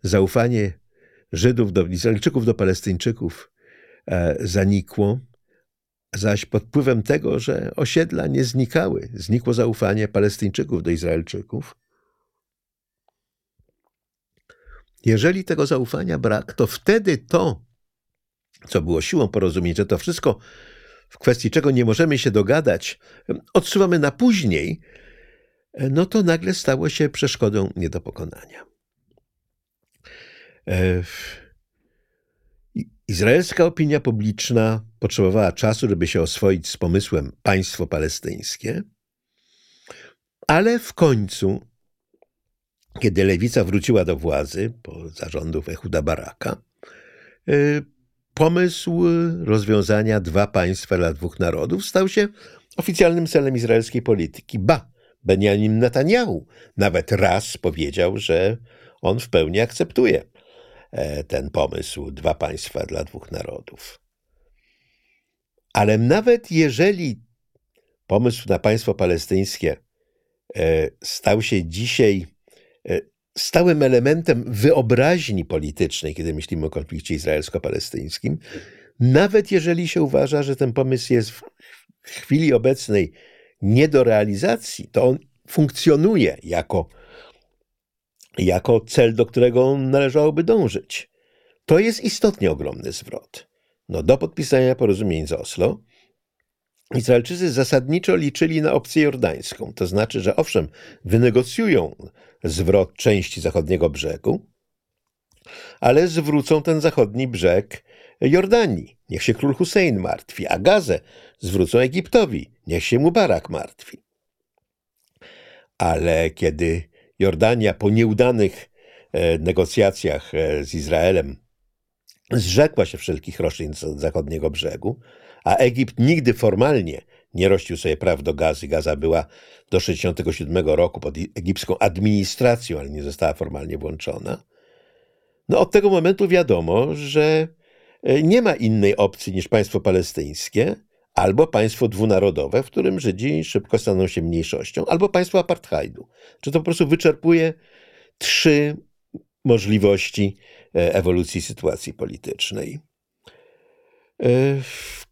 zaufanie Żydów do Izraelczyków, do Palestyńczyków e, zanikło, zaś pod wpływem tego, że osiedla nie znikały, znikło zaufanie Palestyńczyków do Izraelczyków. Jeżeli tego zaufania brak, to wtedy to, co było siłą porozumieć, że to wszystko, w kwestii czego nie możemy się dogadać, odsuwamy na później, no to nagle stało się przeszkodą nie do pokonania. Izraelska opinia publiczna potrzebowała czasu, żeby się oswoić z pomysłem państwo palestyńskie, ale w końcu, kiedy lewica wróciła do władzy po zarządów Ehuda Baraka, e, pomysł rozwiązania dwa państwa dla dwóch narodów stał się oficjalnym celem izraelskiej polityki. Ba, Benjamin Netanyahu nawet raz powiedział, że on w pełni akceptuje ten pomysł dwa państwa dla dwóch narodów. Ale nawet jeżeli pomysł na państwo palestyńskie e, stał się dzisiaj e, stałym elementem wyobraźni politycznej, kiedy myślimy o konflikcie izraelsko-palestyńskim, nawet jeżeli się uważa, że ten pomysł jest w chwili obecnej nie do realizacji, to on funkcjonuje jako, jako cel, do którego należałoby dążyć. To jest istotnie ogromny zwrot. No, do podpisania porozumień z Oslo Izraelczycy zasadniczo liczyli na opcję jordańską, to znaczy, że owszem, wynegocjują zwrot części zachodniego brzegu, ale zwrócą ten zachodni brzeg Jordanii. Niech się król Hussein martwi, a Gazę zwrócą Egiptowi. Niech się Mubarak martwi. Ale kiedy Jordania po nieudanych e, negocjacjach e, z Izraelem zrzekła się wszelkich roszczeń z zachodniego brzegu, a Egipt nigdy formalnie nie rościł sobie praw do gazy. Gaza była do 1967 roku pod egipską administracją, ale nie została formalnie włączona. No od tego momentu wiadomo, że e, nie ma innej opcji niż państwo palestyńskie, albo państwo dwunarodowe, w którym Żydzi szybko staną się mniejszością, albo państwo apartheidu. Czy to po prostu wyczerpuje trzy możliwości e, ewolucji sytuacji politycznej. E,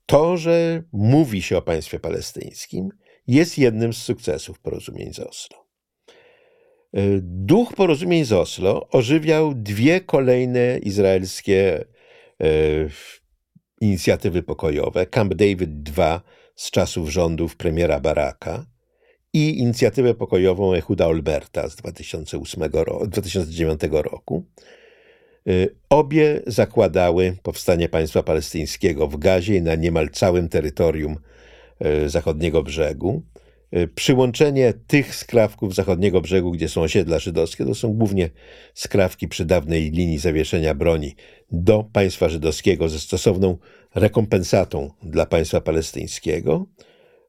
to, że mówi się o państwie palestyńskim, jest jednym z sukcesów porozumień z Oslo. E, duch porozumień z Oslo ożywiał dwie kolejne izraelskie inicjatywy pokojowe, Camp David II z czasów rządów premiera Baraka i inicjatywę pokojową Ehuda Olberta z 2008 roku, 2009 roku. Y, obie zakładały powstanie państwa palestyńskiego w Gazie i na niemal całym terytorium y, zachodniego brzegu. Y, przyłączenie tych skrawków zachodniego brzegu, gdzie są osiedla żydowskie, to są głównie skrawki przy dawnej linii zawieszenia broni do państwa żydowskiego ze stosowną rekompensatą dla państwa palestyńskiego,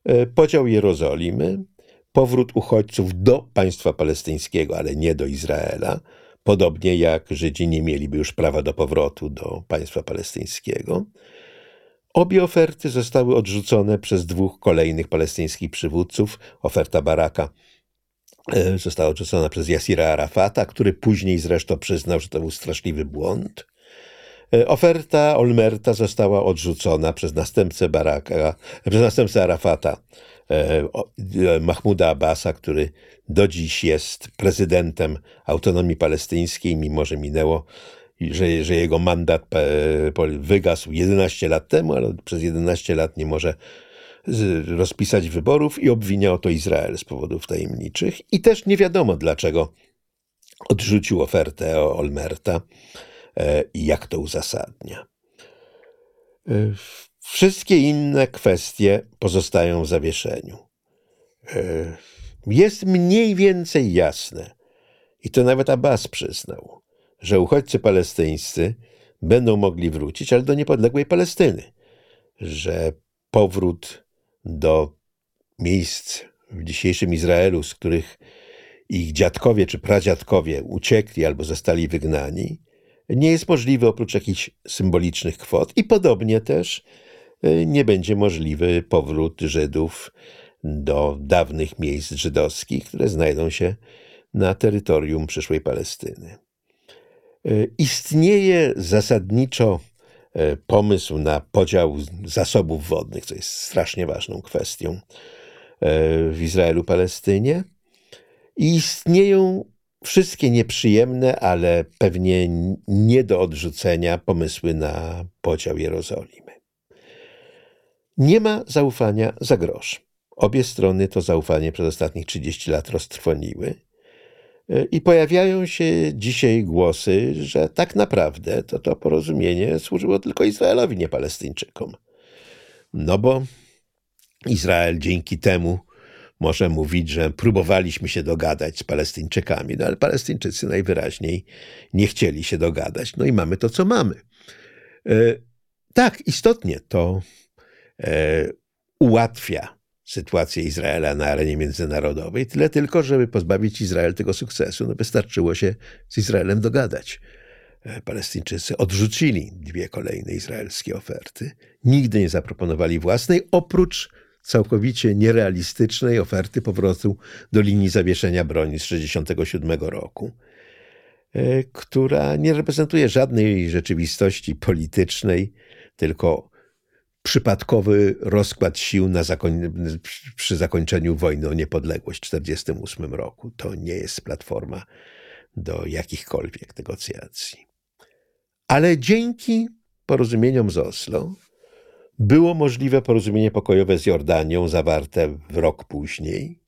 y, podział Jerozolimy, powrót uchodźców do państwa palestyńskiego, ale nie do Izraela, podobnie jak Żydzi nie mieliby już prawa do powrotu do państwa palestyńskiego. Obie oferty zostały odrzucone przez dwóch kolejnych palestyńskich przywódców. Oferta Baraka e, została odrzucona przez Yasira Arafata, który później zresztą przyznał, że to był straszliwy błąd. E, oferta Olmerta została odrzucona przez następcę Baraka, przez następcę Arafata, e, Mahmuda Abbasa, który do dziś jest prezydentem autonomii palestyńskiej, mimo że minęło że, że jego mandat wygasł 11 lat temu, ale przez 11 lat nie może rozpisać wyborów i obwinia o to Izrael z powodów tajemniczych. I też nie wiadomo dlaczego odrzucił ofertę Olmerta e, i jak to uzasadnia. E, wszystkie inne kwestie pozostają w zawieszeniu. E, jest mniej więcej jasne, i to nawet Abbas przyznał, że uchodźcy palestyńscy będą mogli wrócić, ale do niepodległej Palestyny, że powrót do miejsc w dzisiejszym Izraelu, z których ich dziadkowie czy pradziadkowie uciekli albo zostali wygnani, nie jest możliwy oprócz jakichś symbolicznych kwot. I podobnie też e, nie będzie możliwy powrót Żydów do dawnych miejsc żydowskich, które znajdą się na terytorium przyszłej Palestyny. E, istnieje zasadniczo e, pomysł na podział zasobów wodnych, co jest strasznie ważną kwestią w Izraelu-Palestynie. I istnieją wszystkie nieprzyjemne, ale pewnie nie do odrzucenia pomysły na podział Jerozolimy. Nie ma zaufania za grosz. Obie strony to zaufanie przez ostatnich 30 lat roztrwoniły. I pojawiają się dzisiaj głosy, że tak naprawdę to to porozumienie służyło tylko Izraelowi, nie Palestyńczykom. No bo Izrael dzięki temu może mówić, że próbowaliśmy się dogadać z Palestyńczykami, no ale Palestyńczycy najwyraźniej nie chcieli się dogadać. No i mamy to, co mamy. E, tak, istotnie to e, ułatwia sytuację Izraela na arenie międzynarodowej, tyle tylko, żeby pozbawić Izrael tego sukcesu, no wystarczyło się z Izraelem dogadać. E, Palestyńczycy odrzucili dwie kolejne izraelskie oferty. Nigdy nie zaproponowali własnej, oprócz całkowicie nierealistycznej oferty powrotu do linii zawieszenia broni z 1967 roku, e, która nie reprezentuje żadnej rzeczywistości politycznej, tylko przypadkowy rozkład sił zakoń... przy zakończeniu wojny o niepodległość w 1948 roku. To nie jest platforma do jakichkolwiek negocjacji. Ale dzięki porozumieniom z Oslo było możliwe porozumienie pokojowe z Jordanią zawarte w rok później,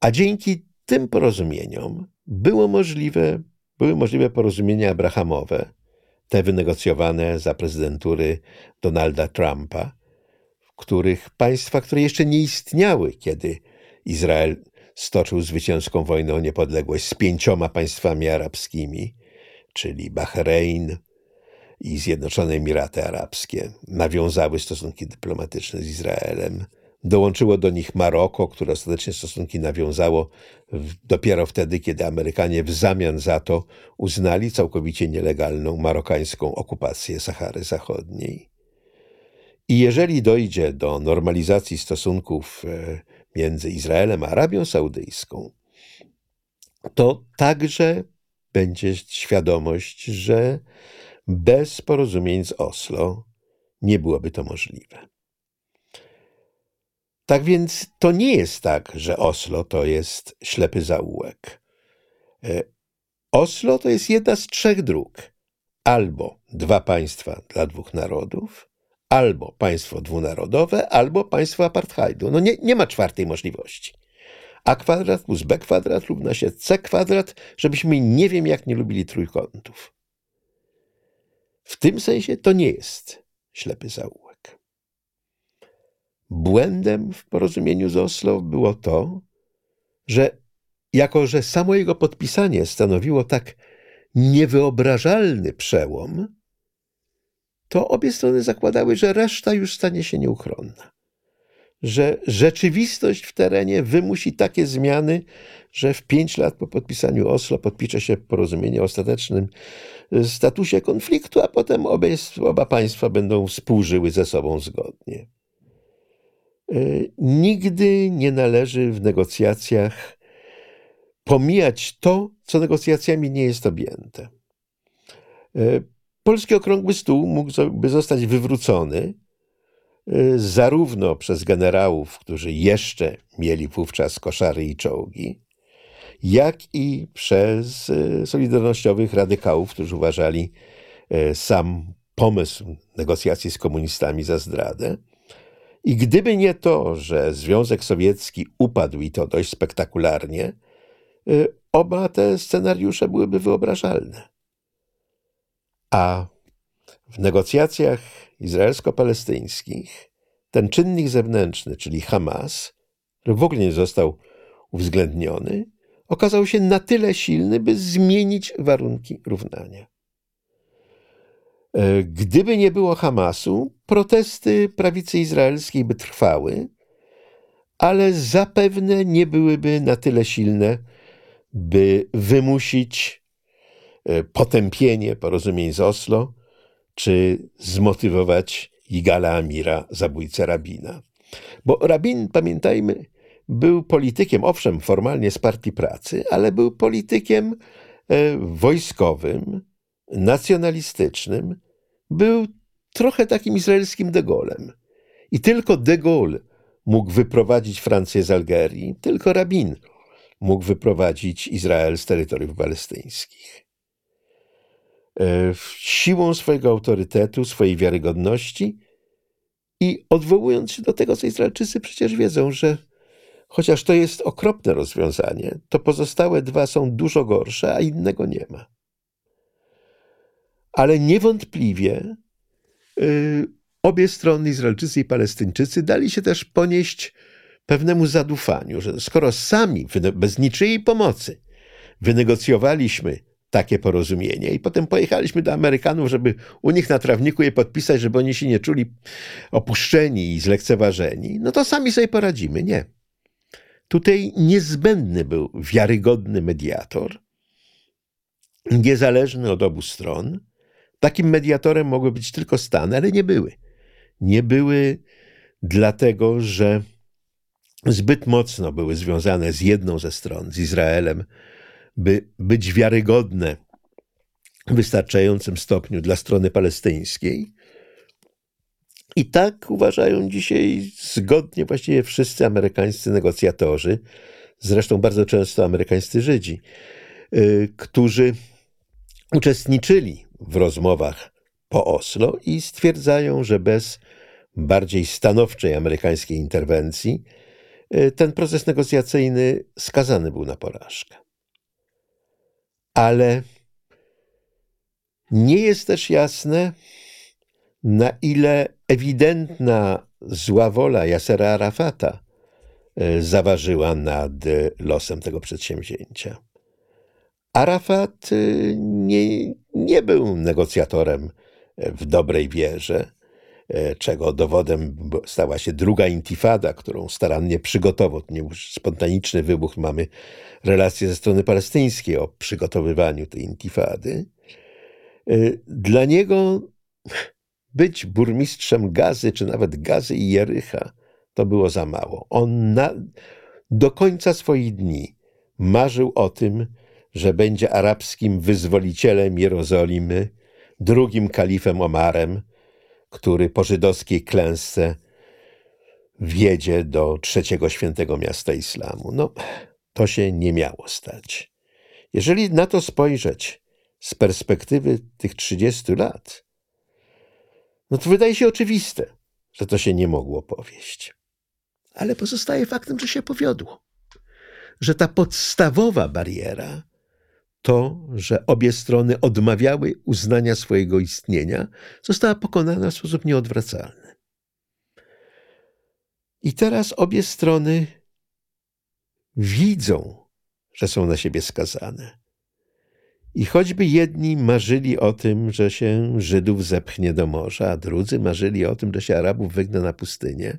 a dzięki tym porozumieniom było możliwe, były możliwe porozumienia abrahamowe, te wynegocjowane za prezydentury Donalda Trumpa, w których państwa, które jeszcze nie istniały, kiedy Izrael stoczył zwycięską wojnę o niepodległość z pięcioma państwami arabskimi, czyli Bahrein, i Zjednoczone Emiraty Arabskie nawiązały stosunki dyplomatyczne z Izraelem. Dołączyło do nich Maroko, które ostatecznie stosunki nawiązało dopiero wtedy, kiedy Amerykanie w zamian za to uznali całkowicie nielegalną marokańską okupację Sahary Zachodniej. I jeżeli dojdzie do normalizacji stosunków e, między Izraelem a Arabią Saudyjską, to także będzie świadomość, że bez porozumień z Oslo nie byłoby to możliwe. Tak więc to nie jest tak, że Oslo to jest ślepy zaułek. E, Oslo to jest jedna z trzech dróg. Albo dwa państwa dla dwóch narodów, albo państwo dwunarodowe, albo państwo apartheidu. No nie, nie ma czwartej możliwości. A kwadrat plus B kwadrat równa się C kwadrat, żebyśmy nie wiem jak nie lubili trójkątów. W tym sensie to nie jest ślepy zaułek. Błędem w porozumieniu z Oslo było to, że jako że samo jego podpisanie stanowiło tak niewyobrażalny przełom, to obie strony zakładały, że reszta już stanie się nieuchronna. Że rzeczywistość w terenie wymusi takie zmiany, że w pięć lat po podpisaniu Oslo podpisze się porozumienie o ostatecznym statusie konfliktu, a potem obie, oba państwa będą współżyły ze sobą zgodnie. E, nigdy nie należy w negocjacjach pomijać to, co negocjacjami nie jest objęte. E, polski okrągły stół mógłby zostać wywrócony e, zarówno przez generałów, którzy jeszcze mieli wówczas koszary i czołgi, jak i przez solidarnościowych radykałów, którzy uważali sam pomysł negocjacji z komunistami za zdradę. I gdyby nie to, że Związek Sowiecki upadł i to dość spektakularnie, e, oba te scenariusze byłyby wyobrażalne. A w negocjacjach izraelsko-palestyńskich ten czynnik zewnętrzny, czyli Hamas, który w ogóle nie został uwzględniony, okazał się na tyle silny, by zmienić warunki równania. E, gdyby nie było Hamasu, protesty prawicy izraelskiej by trwały, ale zapewne nie byłyby na tyle silne, by wymusić e, potępienie porozumień z Oslo, czy zmotywować Igala Amira, zabójcę rabina. Bo rabin, pamiętajmy, był politykiem, owszem, formalnie z partii pracy, ale był politykiem e, wojskowym, nacjonalistycznym, był trochę takim izraelskim de Gaulle'em. I tylko de Gaulle mógł wyprowadzić Francję z Algerii, tylko Rabin mógł wyprowadzić Izrael z terytoriów palestyńskich. E, siłą swojego autorytetu, swojej wiarygodności i odwołując się do tego, co Izraelczycy przecież wiedzą, że chociaż to jest okropne rozwiązanie, to pozostałe dwa są dużo gorsze, a innego nie ma. Ale niewątpliwie yy, obie strony, Izraelczycy i Palestyńczycy, dali się też ponieść pewnemu zadufaniu, że skoro sami, bez niczyjej pomocy, wynegocjowaliśmy takie porozumienie i potem pojechaliśmy do Amerykanów, żeby u nich na trawniku je podpisać, żeby oni się nie czuli opuszczeni i zlekceważeni, no to sami sobie poradzimy. Nie. Tutaj niezbędny był wiarygodny mediator, niezależny od obu stron. Takim mediatorem mogły być tylko Stany, ale nie były. Nie były dlatego, że zbyt mocno były związane z jedną ze stron, z Izraelem, by być wiarygodne w wystarczającym stopniu dla strony palestyńskiej. I tak uważają dzisiaj zgodnie właściwie wszyscy amerykańscy negocjatorzy, zresztą bardzo często amerykańscy Żydzi, y, którzy uczestniczyli w rozmowach po Oslo i stwierdzają, że bez bardziej stanowczej amerykańskiej interwencji y, ten proces negocjacyjny skazany był na porażkę. Ale nie jest też jasne, na ile ewidentna zła wola Yasera Arafata e, zaważyła nad losem tego przedsięwzięcia. Arafat e, nie, nie był negocjatorem w dobrej wierze, e, czego dowodem stała się druga intifada, którą starannie przygotował. To nie spontaniczny wybuch, mamy relacje ze strony palestyńskiej o przygotowywaniu tej intifady. Dla niego być burmistrzem Gazy, czy nawet Gazy i Jericha, to było za mało. On na, do końca swoich dni marzył o tym, że będzie arabskim wyzwolicielem Jerozolimy, drugim kalifem Omarem, który po żydowskiej klęsce wjedzie do trzeciego świętego miasta islamu. No, to się nie miało stać. Jeżeli na to spojrzeć z perspektywy tych 30 lat, no to wydaje się oczywiste, że to się nie mogło powieść. Ale pozostaje faktem, że się powiodło. Że ta podstawowa bariera, to, że obie strony odmawiały uznania swojego istnienia, została pokonana w sposób nieodwracalny. I teraz obie strony widzą, że są na siebie skazane. I choćby jedni marzyli o tym, że się Żydów zepchnie do morza, a drudzy marzyli o tym, że się Arabów wygna na pustynię,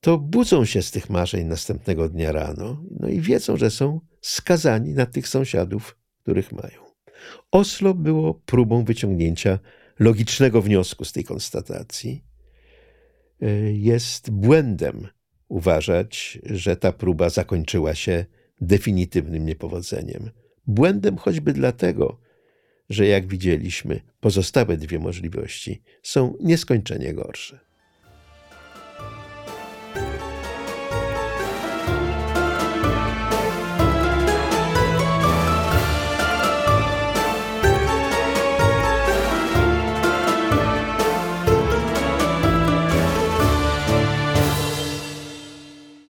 to budzą się z tych marzeń następnego dnia rano, no i wiedzą, że są skazani na tych sąsiadów, których mają. Oslo było próbą wyciągnięcia logicznego wniosku z tej konstatacji. Jest błędem uważać, że ta próba zakończyła się definitywnym niepowodzeniem. Błędem choćby dlatego, że jak widzieliśmy, pozostałe dwie możliwości są nieskończenie gorsze.